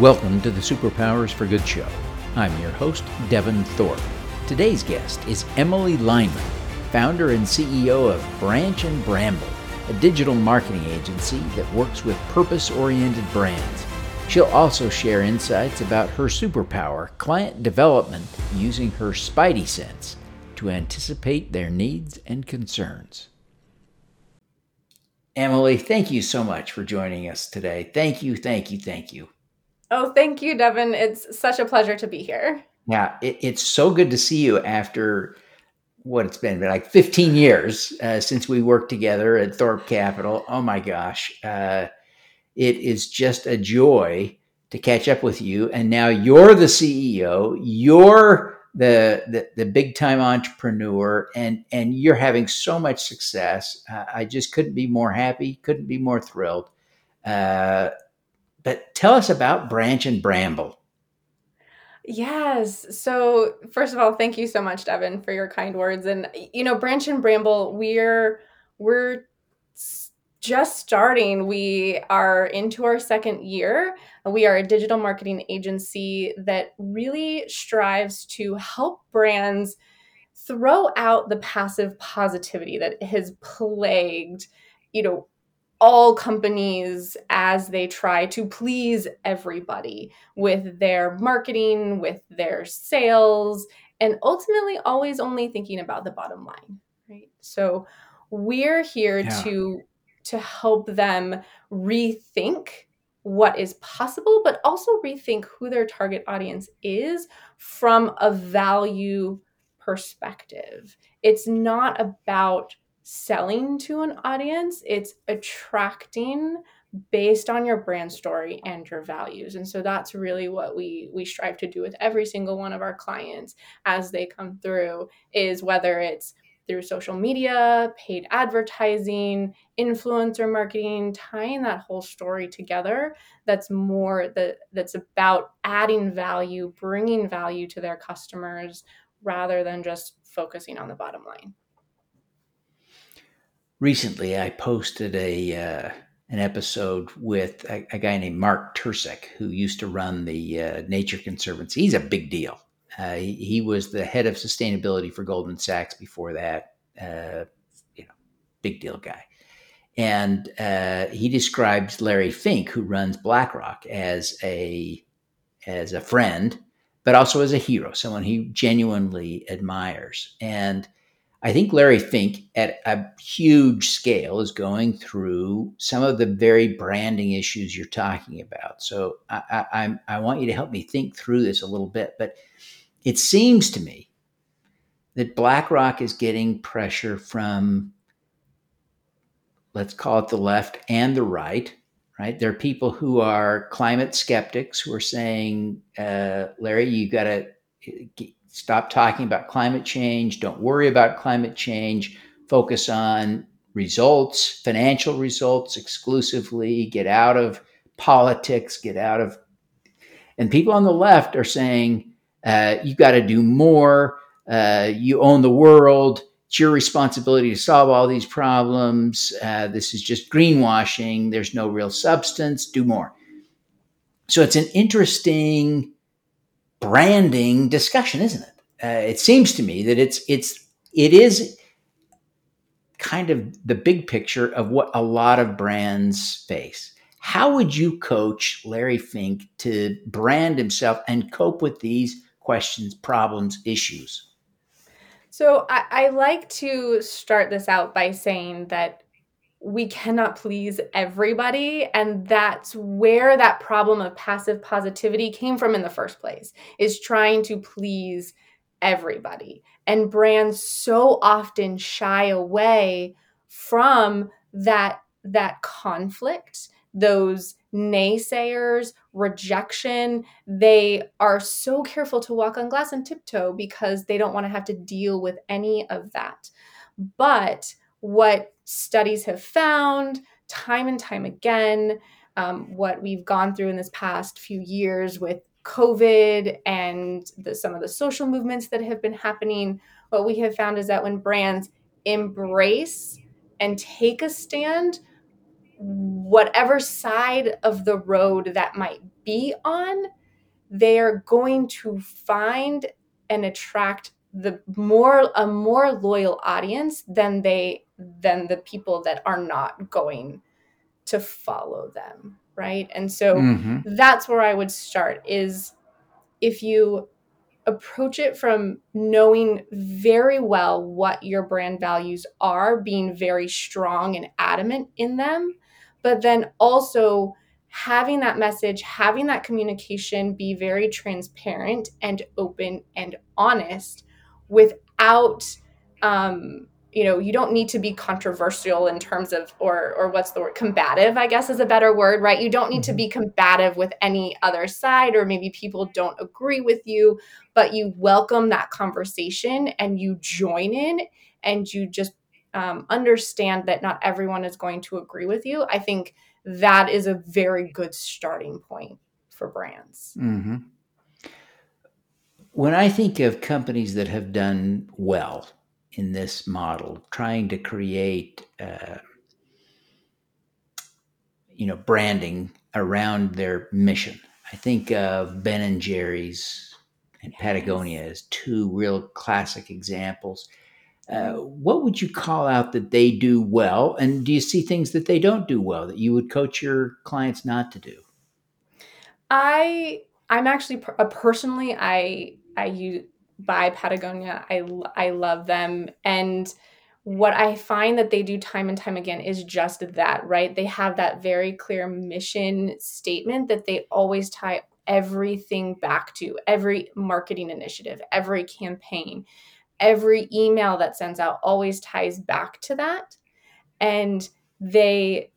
Welcome to the Superpowers for Good show. I'm your host, Devin Thorpe. Today's guest is Emily Lyman, founder and CEO of Branch and Bramble, a digital marketing agency that works with purpose oriented brands. She'll also share insights about her superpower, client development, using her spidey sense to anticipate their needs and concerns. Emily, thank you so much for joining us today. Thank you, thank you, thank you. Oh, thank you, Devin. It's such a pleasure to be here. Yeah, it, it's so good to see you after what it's been like 15 years uh, since we worked together at Thorpe Capital. Oh my gosh. Uh, it is just a joy to catch up with you. And now you're the CEO, you're the, the, the big time entrepreneur, and, and you're having so much success. Uh, I just couldn't be more happy, couldn't be more thrilled. But tell us about Branch and Bramble. Yes. So, first of all, thank you so much, Devin, for your kind words. And you know, Branch and Bramble, we're we're just starting. We are into our second year. We are a digital marketing agency that really strives to help brands throw out the passive positivity that has plagued, you know, all companies as they try to please everybody with their marketing, with their sales, and ultimately always only thinking about the bottom line, right? So we're here yeah. to to help them rethink what is possible, but also rethink who their target audience is from a value perspective. It's not about selling to an audience, it's attracting based on your brand story and your values. And so that's really what we we strive to do with every single one of our clients as they come through is whether it's through social media, paid advertising, influencer marketing, tying that whole story together that's more that that's about adding value, bringing value to their customers rather than just focusing on the bottom line recently I posted a uh, an episode with a, a, guy named Mark Tercek, who used to run the uh, Nature Conservancy. He's a big deal. Uh, he, he, was the head of sustainability for Goldman Sachs before that. Uh, you know, big deal guy. And uh, he describes Larry Fink, who runs BlackRock, as a as a friend, but also as a hero, someone he genuinely admires. And I think Larry Fink, at a huge scale, is going through some of the very branding issues you're talking about. So I, I, I, want you to help me think through this a little bit. But it seems to me that BlackRock is getting pressure from, let's call it the left and the right. Right, there are people who are climate skeptics who are saying, uh, "Larry, you got to stop talking about climate change. Don't worry about climate change. Focus on results, financial results exclusively. Get out of politics, get out of. And people on the left are saying, uh, you got to do more. Uh, you own the world. It's your responsibility to solve all these problems. Uh, this is just greenwashing. There's no real substance. Do more. So it's an interesting branding discussion, isn't it? Uh, it seems to me that it's it's it is kind of the big picture of what a lot of brands face. How would you coach Larry Fink to brand himself and cope with these questions, problems, issues? So I, I like to start this out by saying that we cannot please everybody and that's where that problem of passive positivity came from in the first place is trying to please everybody and brands so often shy away from that that conflict those naysayers rejection. They are so careful to walk on glass and tiptoe because they don't want to have to deal with any of that. But what studies have found time and time again, um, what we've gone through in this past few years with COVID and the, some of the social movements that have been happening, what we have found is that when brands embrace and take a stand, whatever side of the road that might be on, they are going to find and attract the more a more loyal audience than they than the people that are not going to follow them right and so mm-hmm. that's where i would start is if you approach it from knowing very well what your brand values are being very strong and adamant in them but then also having that message, having that communication be very transparent and open and honest without um, you know you don't need to be controversial in terms of or or what's the word combative i guess is a better word right you don't need to be mm-hmm. combative with any other side or maybe people don't agree with you but you welcome that conversation and you join in and you just um, understand that not everyone is going to agree with you, I think that is a very good starting point for brands. Mm-hmm. When I think of companies that have done well in this model, trying to create, uh, you know, branding around their mission, I think of Ben and Jerry's and Patagonia as two real classic examples uh, what would you call out that they do well? And do you see things that they don't do well that you would coach your clients not to do? I I'm actually uh, personally I I use buy Patagonia. I I love them and what I find that they do time and time again is just that, right? They have that very clear mission statement that they always tie everything back to, every marketing initiative, every campaign every email that sends out always ties back to that. And they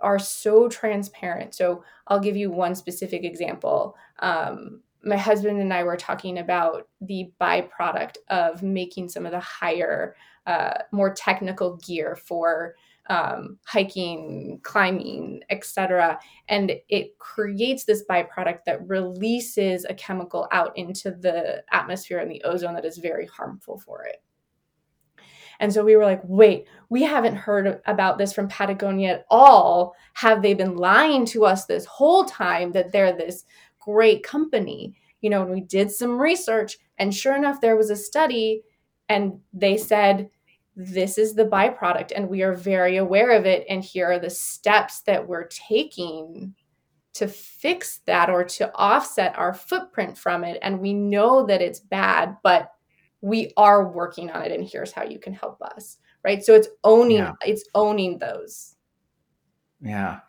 are so transparent. So I'll give you one specific example. Um, my husband and I were talking about the byproduct of making some of the higher, uh, more technical gear for um, hiking, climbing, etc. And it creates this byproduct that releases a chemical out into the atmosphere and the ozone that is very harmful for it. And so we were like, wait, we haven't heard about this from Patagonia at all. Have they been lying to us this whole time that they're this great company? You know, and we did some research, and sure enough, there was a study, and they said this is the byproduct and we are very aware of it and here are the steps that we're taking to fix that or to offset our footprint from it and we know that it's bad but we are working on it and here's how you can help us right so it's owning yeah. it's owning those yeah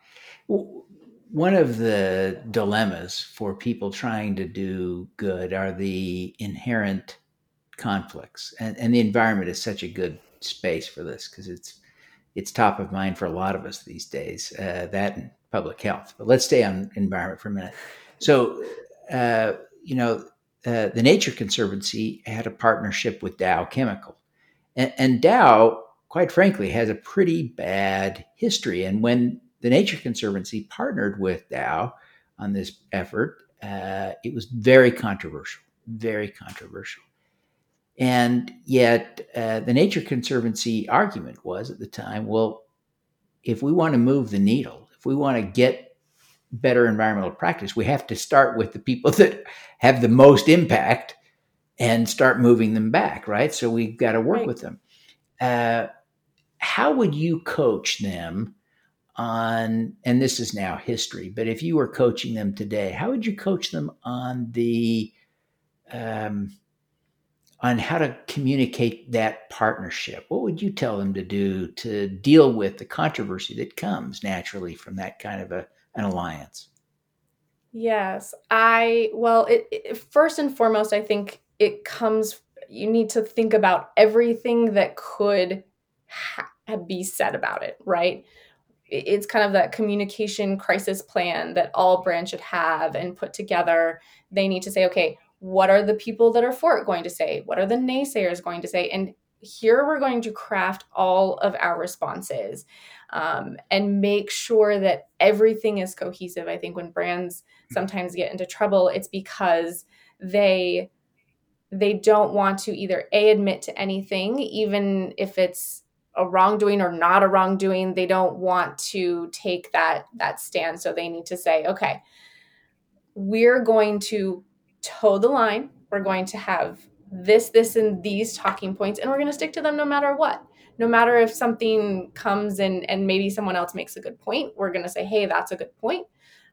one of the dilemmas for people trying to do good are the inherent conflicts and, and the environment is such a good space for this because it's it's top of mind for a lot of us these days. Uh, that and public health. But let's stay on environment for a minute. So, uh, you know, uh, the Nature Conservancy had a partnership with Dow Chemical, and, and, Dow, quite frankly, has a pretty bad history. And when the Nature Conservancy partnered with Dow on this effort, uh, it was very controversial. Very controversial. And yet, uh, the Nature Conservancy argument was at the time well, if we want to move the needle, if we want to get better environmental practice, we have to start with the people that have the most impact and start moving them back, right? So we've got to work right. with them. Uh, how would you coach them on, and this is now history, but if you were coaching them today, how would you coach them on the, um, on how to communicate that partnership. What would you tell them to do to deal with the controversy that comes naturally from that kind of a, an alliance? Yes, I, well, it, it, first and foremost, I think it comes, you need to think about everything that could ha- be said about it, right? It's kind of that communication crisis plan that all brands should have and put together. They need to say, okay, what are the people that are for it going to say? What are the naysayers going to say? And here we're going to craft all of our responses um, and make sure that everything is cohesive. I think when brands sometimes get into trouble, it's because they they don't want to either a admit to anything, even if it's a wrongdoing or not a wrongdoing they don't want to take that that stand. So they need to say okay we're going to toe the line. We're going to have this this and these talking points and we're going to stick to them no matter what. No matter if something comes and and maybe someone else makes a good point we're going to say hey that's a good point.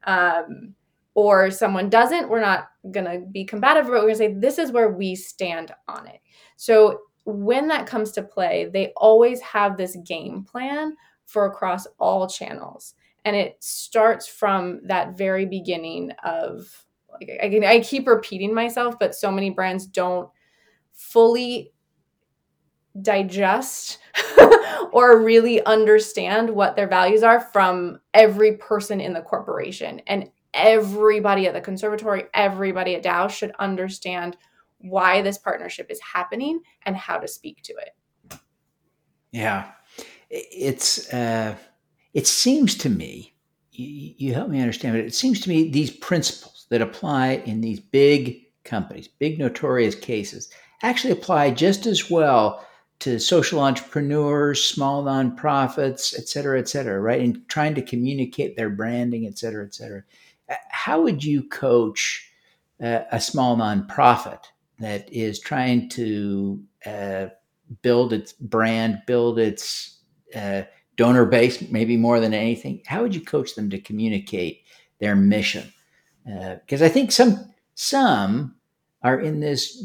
Um, or someone doesn't we're not going to be combative but we're going to say this is where we stand on it. So when that comes to play, they always have this game plan for across all channels. And it starts from that very beginning of like I, I keep repeating myself, but so many brands don't fully digest or really understand what their values are from every person in the corporation. And everybody at the conservatory, everybody at Dow should understand why this partnership is happening and how to speak to it. Yeah, it's uh, it seems to me you, you help me understand, but it seems to me these principles that apply in these big companies, big notorious cases, actually apply just as well to social entrepreneurs, small nonprofits, et cetera, et cetera, right? And trying to communicate their branding, et cetera, et cetera. How would you coach uh, a small nonprofit that is trying to uh, build its brand, build its uh, donor base, maybe more than anything. How would you coach them to communicate their mission? Because uh, I think some some are in this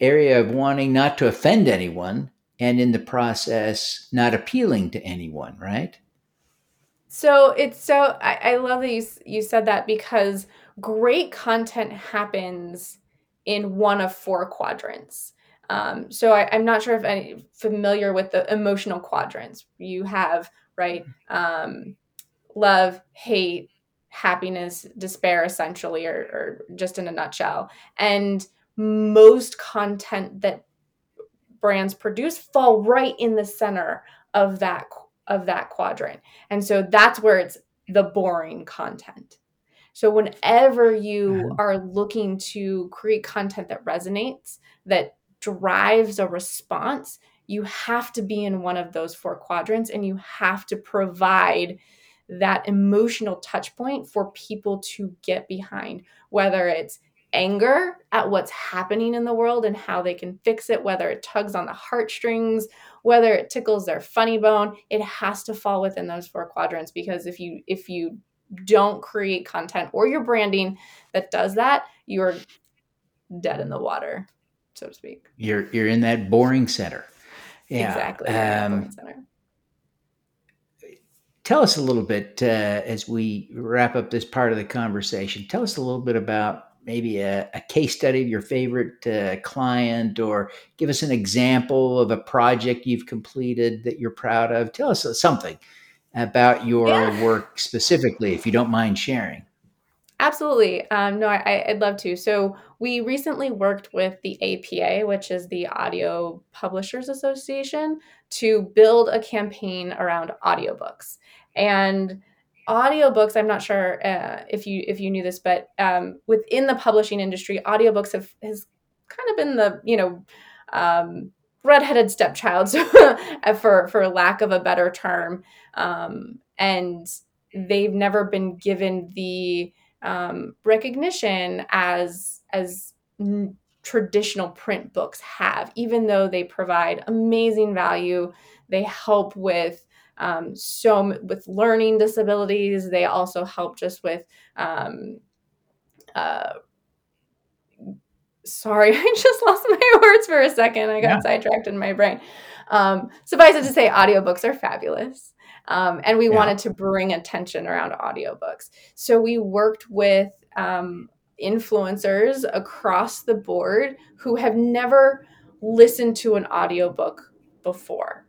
area of wanting not to offend anyone, and in the process, not appealing to anyone. Right. So it's so I, I love that you you said that because great content happens in one of four quadrants. Um, so I, am not sure if any familiar with the emotional quadrants. You have right um, love, hate, happiness, despair, essentially, or, or just in a nutshell. And most content that brands produce fall right in the center of that of that quadrant. And so that's where it's the boring content. So, whenever you mm-hmm. are looking to create content that resonates, that drives a response, you have to be in one of those four quadrants and you have to provide that emotional touch point for people to get behind, whether it's anger at what's happening in the world and how they can fix it, whether it tugs on the heartstrings, whether it tickles their funny bone, it has to fall within those four quadrants because if you if you don't create content or your branding that does that, you're dead in the water, so to speak. You're you're in that boring center. Yeah. Exactly. Um, tell us a little bit uh, as we wrap up this part of the conversation. Tell us a little bit about maybe a, a case study of your favorite uh, client, or give us an example of a project you've completed that you're proud of. Tell us something about your yeah. work specifically, if you don't mind sharing. Absolutely. Um, no, I, would love to. So, we recently worked with the APA, which is the Audio Publishers Association, to build a campaign around audiobooks. And audiobooks, I'm not sure uh, if you if you knew this, but um, within the publishing industry, audiobooks have has kind of been the you know um, redheaded stepchild, for for lack of a better term, um, and they've never been given the um, recognition as as n- traditional print books have, even though they provide amazing value. They help with um, so with learning disabilities. They also help just with um, uh, sorry, I just lost my words for a second. I got yeah. sidetracked in my brain. Um, suffice it to say, audiobooks are fabulous. Um, and we yeah. wanted to bring attention around audiobooks. So we worked with um, influencers across the board who have never listened to an audiobook before.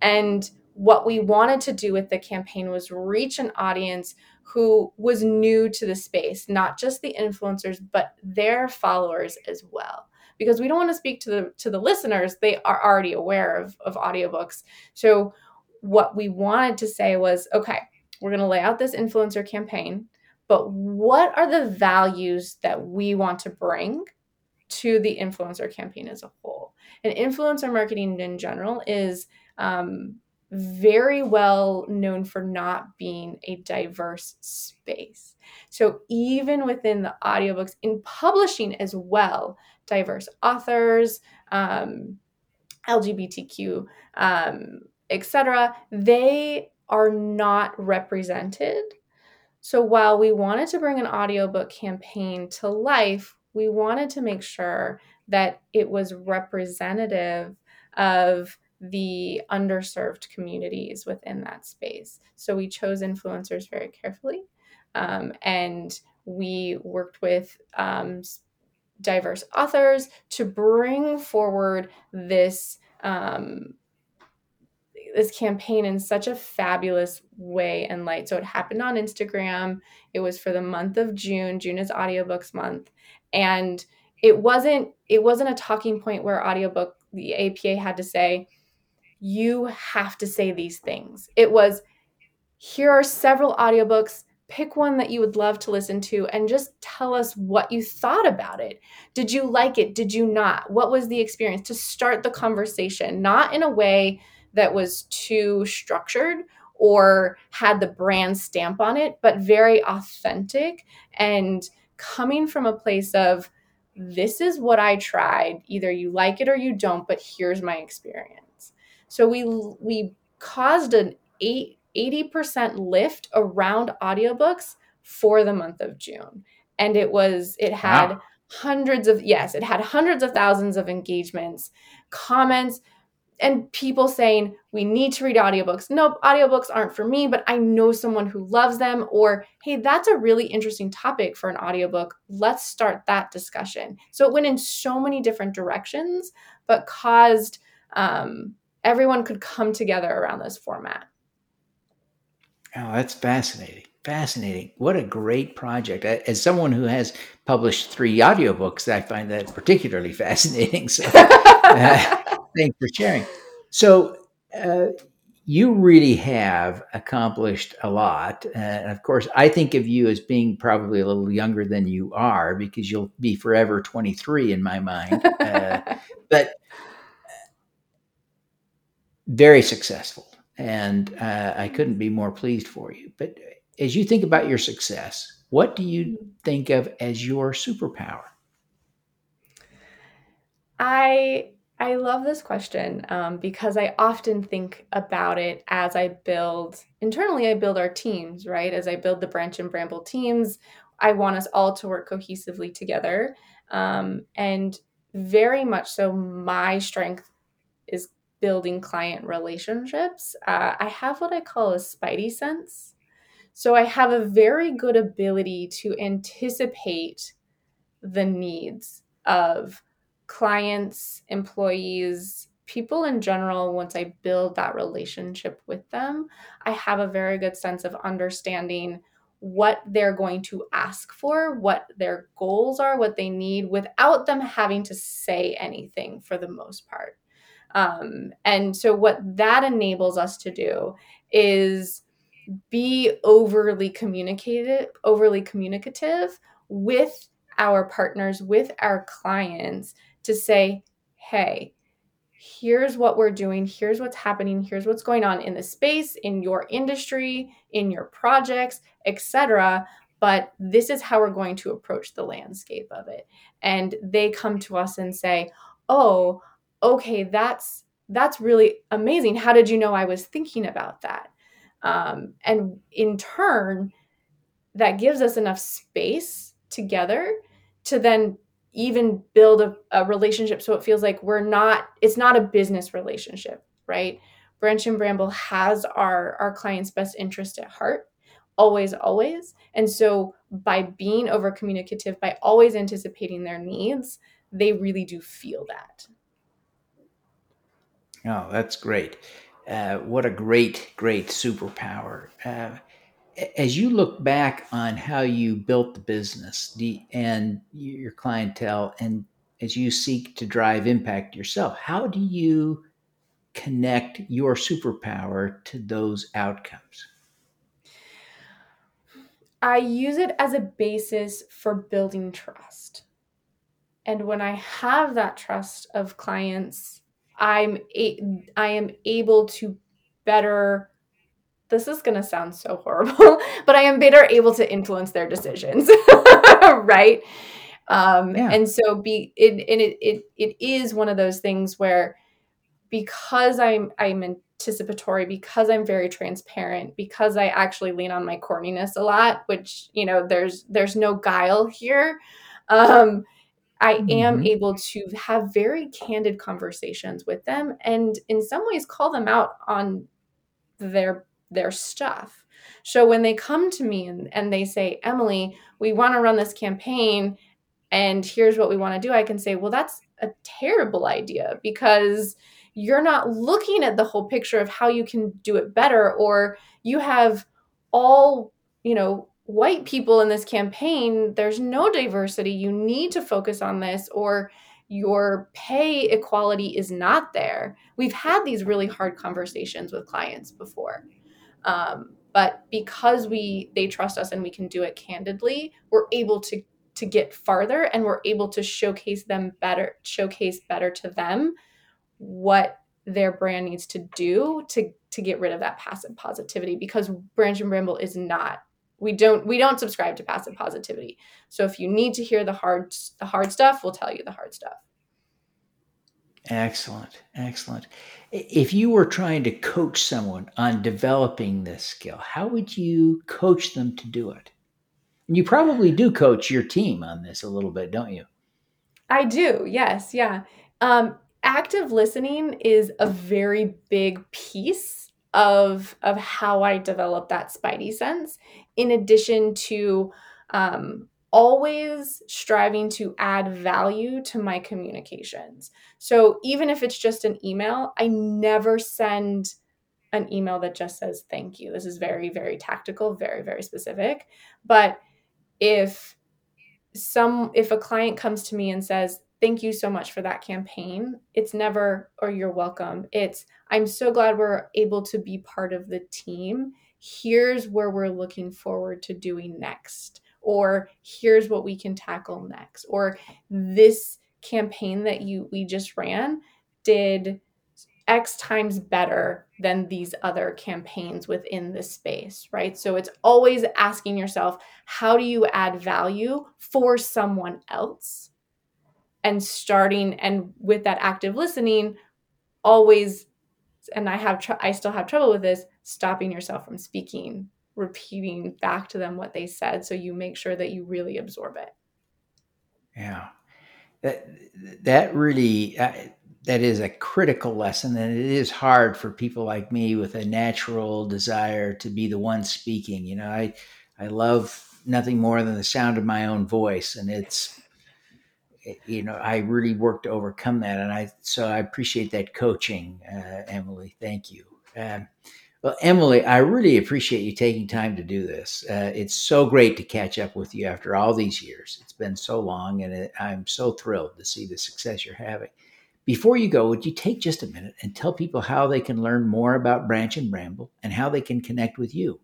And what we wanted to do with the campaign was reach an audience who was new to the space, not just the influencers, but their followers as well. Because we don't want to speak to the to the listeners, they are already aware of, of audiobooks. So what we wanted to say was, okay, we're going to lay out this influencer campaign, but what are the values that we want to bring to the influencer campaign as a whole. And influencer marketing in general is um, very well known for not being a diverse space. So, even within the audiobooks, in publishing as well, diverse authors, um, LGBTQ, um, etc., they are not represented. So, while we wanted to bring an audiobook campaign to life, we wanted to make sure that it was representative of the underserved communities within that space. So we chose influencers very carefully. Um, and we worked with um, diverse authors to bring forward this um, this campaign in such a fabulous way and light. So it happened on Instagram. It was for the month of June. June is audiobooks month. And it wasn't it wasn't a talking point where audiobook the APA had to say, you have to say these things. It was, here are several audiobooks. Pick one that you would love to listen to and just tell us what you thought about it. Did you like it? Did you not? What was the experience? To start the conversation, not in a way that was too structured or had the brand stamp on it, but very authentic and coming from a place of, this is what I tried. Either you like it or you don't, but here's my experience. So we we caused an 8 80% lift around audiobooks for the month of June. And it was it had wow. hundreds of yes, it had hundreds of thousands of engagements, comments, and people saying we need to read audiobooks nope audiobooks aren't for me but i know someone who loves them or hey that's a really interesting topic for an audiobook let's start that discussion so it went in so many different directions but caused um, everyone could come together around this format. Oh, that's fascinating. Fascinating. What a great project. As someone who has published three audiobooks, I find that particularly fascinating. So uh, thanks for sharing. So, uh, you really have accomplished a lot. Uh, and of course, I think of you as being probably a little younger than you are because you'll be forever 23 in my mind. Uh, but very successful. And uh, I couldn't be more pleased for you. But as you think about your success, what do you think of as your superpower? I I love this question um, because I often think about it as I build internally. I build our teams, right? As I build the branch and bramble teams, I want us all to work cohesively together, um, and very much so. My strength building client relationships, uh, I have what I call a spidey sense. So I have a very good ability to anticipate the needs of clients, employees, people in general. Once I build that relationship with them, I have a very good sense of understanding what they're going to ask for, what their goals are, what they need without them having to say anything for the most part. Um, and so, what that enables us to do is be overly communicative, overly communicative with our partners, with our clients to say, hey, here's what we're doing, here's what's happening, here's what's going on in the space, in your industry, in your projects, etc. But this is how we're going to approach the landscape of it. And they come to us and say, oh, okay, that's that's really amazing. How did you know I was thinking about that? Um, and in turn, that gives us enough space together to then even build a, a, relationship so it feels like we're not it's not a business relationship right branch and bramble has our our clients best interest at heart always always and so by being over communicative by always anticipating their needs they really do feel that Oh, that's great. Uh, what a great, great superpower. Uh, as you look back on how you built the business and your clientele, and as you seek to drive impact yourself, how do you connect your superpower to those outcomes? I use it as a basis for building trust. and when I have that trust of clients, I'm a, I am able to better this is going to sound so horrible, but I am better able to influence their decisions. right? Um, yeah. and so be it, and it, it it is one of those things where because I'm I'm anticipatory, because I'm very transparent, because I actually lean on my corniness a lot, which you know there's there's no guile here. Um, I mm-hmm. am able to have very candid conversations with them and in some ways call them out on their their stuff. So when they come to me and, and they say, Emily, we want to run this campaign and here's what we want to do, I can say, well, that's a terrible idea because you're not looking at the whole picture of how you can do it better or you have all, you know, white people in this campaign, there's no diversity. You need to focus on this, or your pay equality is not there. We've had these really hard conversations with clients before. Um, but because we they trust us and we can do it candidly, we're able to to get farther and we're able to showcase them better, showcase better to them what their brand needs to do to to get rid of that passive positivity because Branch and Bramble is not we don't we don't subscribe to passive positivity. So if you need to hear the hard the hard stuff we'll tell you the hard stuff. Excellent excellent. If you were trying to coach someone on developing this skill how would you coach them to do it? And you probably do coach your team on this a little bit don't you? I do yes yeah. Um, active listening is a very big piece of of how I develop that spidey sense in addition to um, always striving to add value to my communications. So even if it's just an email, I never send an email that just says thank you. This is very very tactical, very very specific. But if some if a client comes to me and says thank you so much for that campaign. It's never, or you're welcome. It's, I'm so glad we're able to be part of the team. Here's where we're looking forward to doing next. Or here's what we can tackle next. Or this campaign that you we just ran did X times better than these other campaigns within this space, right? So it's always asking yourself, how do you add value for someone else? and starting and with that active listening always and i have tr- i still have trouble with this stopping yourself from speaking repeating back to them what they said so you make sure that you really absorb it. Yeah. That that really uh, that is a critical lesson and it is hard for people like me with a natural desire to be the one speaking you know? I i love nothing more than the sound of my own voice and it's you know, I really worked to overcome that, and I so I appreciate that coaching, uh, Emily. Thank you. Um, well, Emily, I really appreciate you taking time to do this. Uh, it's so great to catch up with you after all these years. It's been so long, and it, I'm so thrilled to see the success you're having. Before you go, would you take just a minute and tell people how they can learn more about Branch and Bramble and how they can connect with you?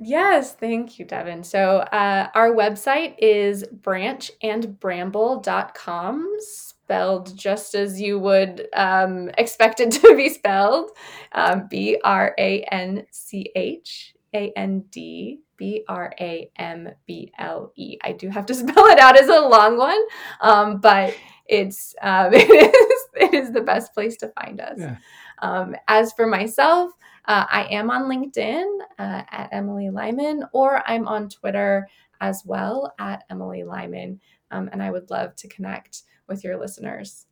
Yes, thank you, Devin. So, uh, our website is branchandbramble.com, spelled just as you would um, expect it to be spelled um, B R A N C H A N D B R A M B L E. I do have to spell it out as a long one, um, but it's um, it, is, it is the best place to find us. Yeah. Um, as for myself, uh, I am on LinkedIn uh, at Emily Lyman, or I'm on Twitter as well at Emily Lyman. Um, and I would love to connect with your listeners.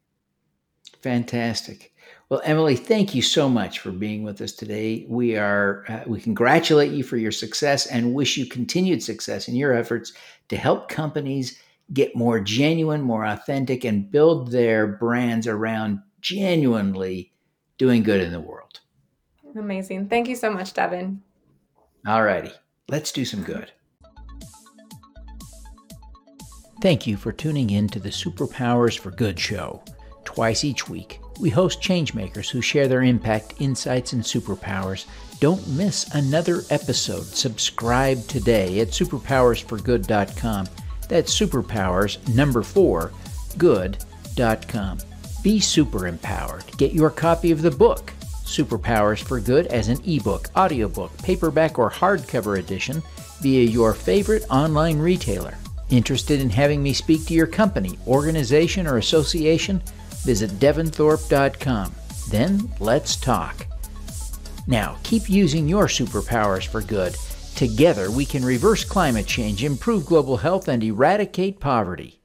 Fantastic. Well, Emily, thank you so much for being with us today. We are uh, we congratulate you for your success and wish you continued success in your efforts to help companies get more genuine, more authentic, and build their brands around genuinely doing good in the world. Amazing. Thank you so much, Devin. All righty. Let's do some good. Thank you for tuning in to the Superpowers for Good show. Twice each week, we host changemakers who share their impact, insights, and superpowers. Don't miss another episode. Subscribe today at superpowersforgood.com. That's superpowers number four superpowersforgood.com. Be super empowered. Get your copy of the book, Superpowers for Good, as an ebook, audiobook, paperback, or hardcover edition via your favorite online retailer. Interested in having me speak to your company, organization, or association? Visit devinthorpe.com. Then let's talk. Now, keep using your superpowers for good. Together, we can reverse climate change, improve global health, and eradicate poverty.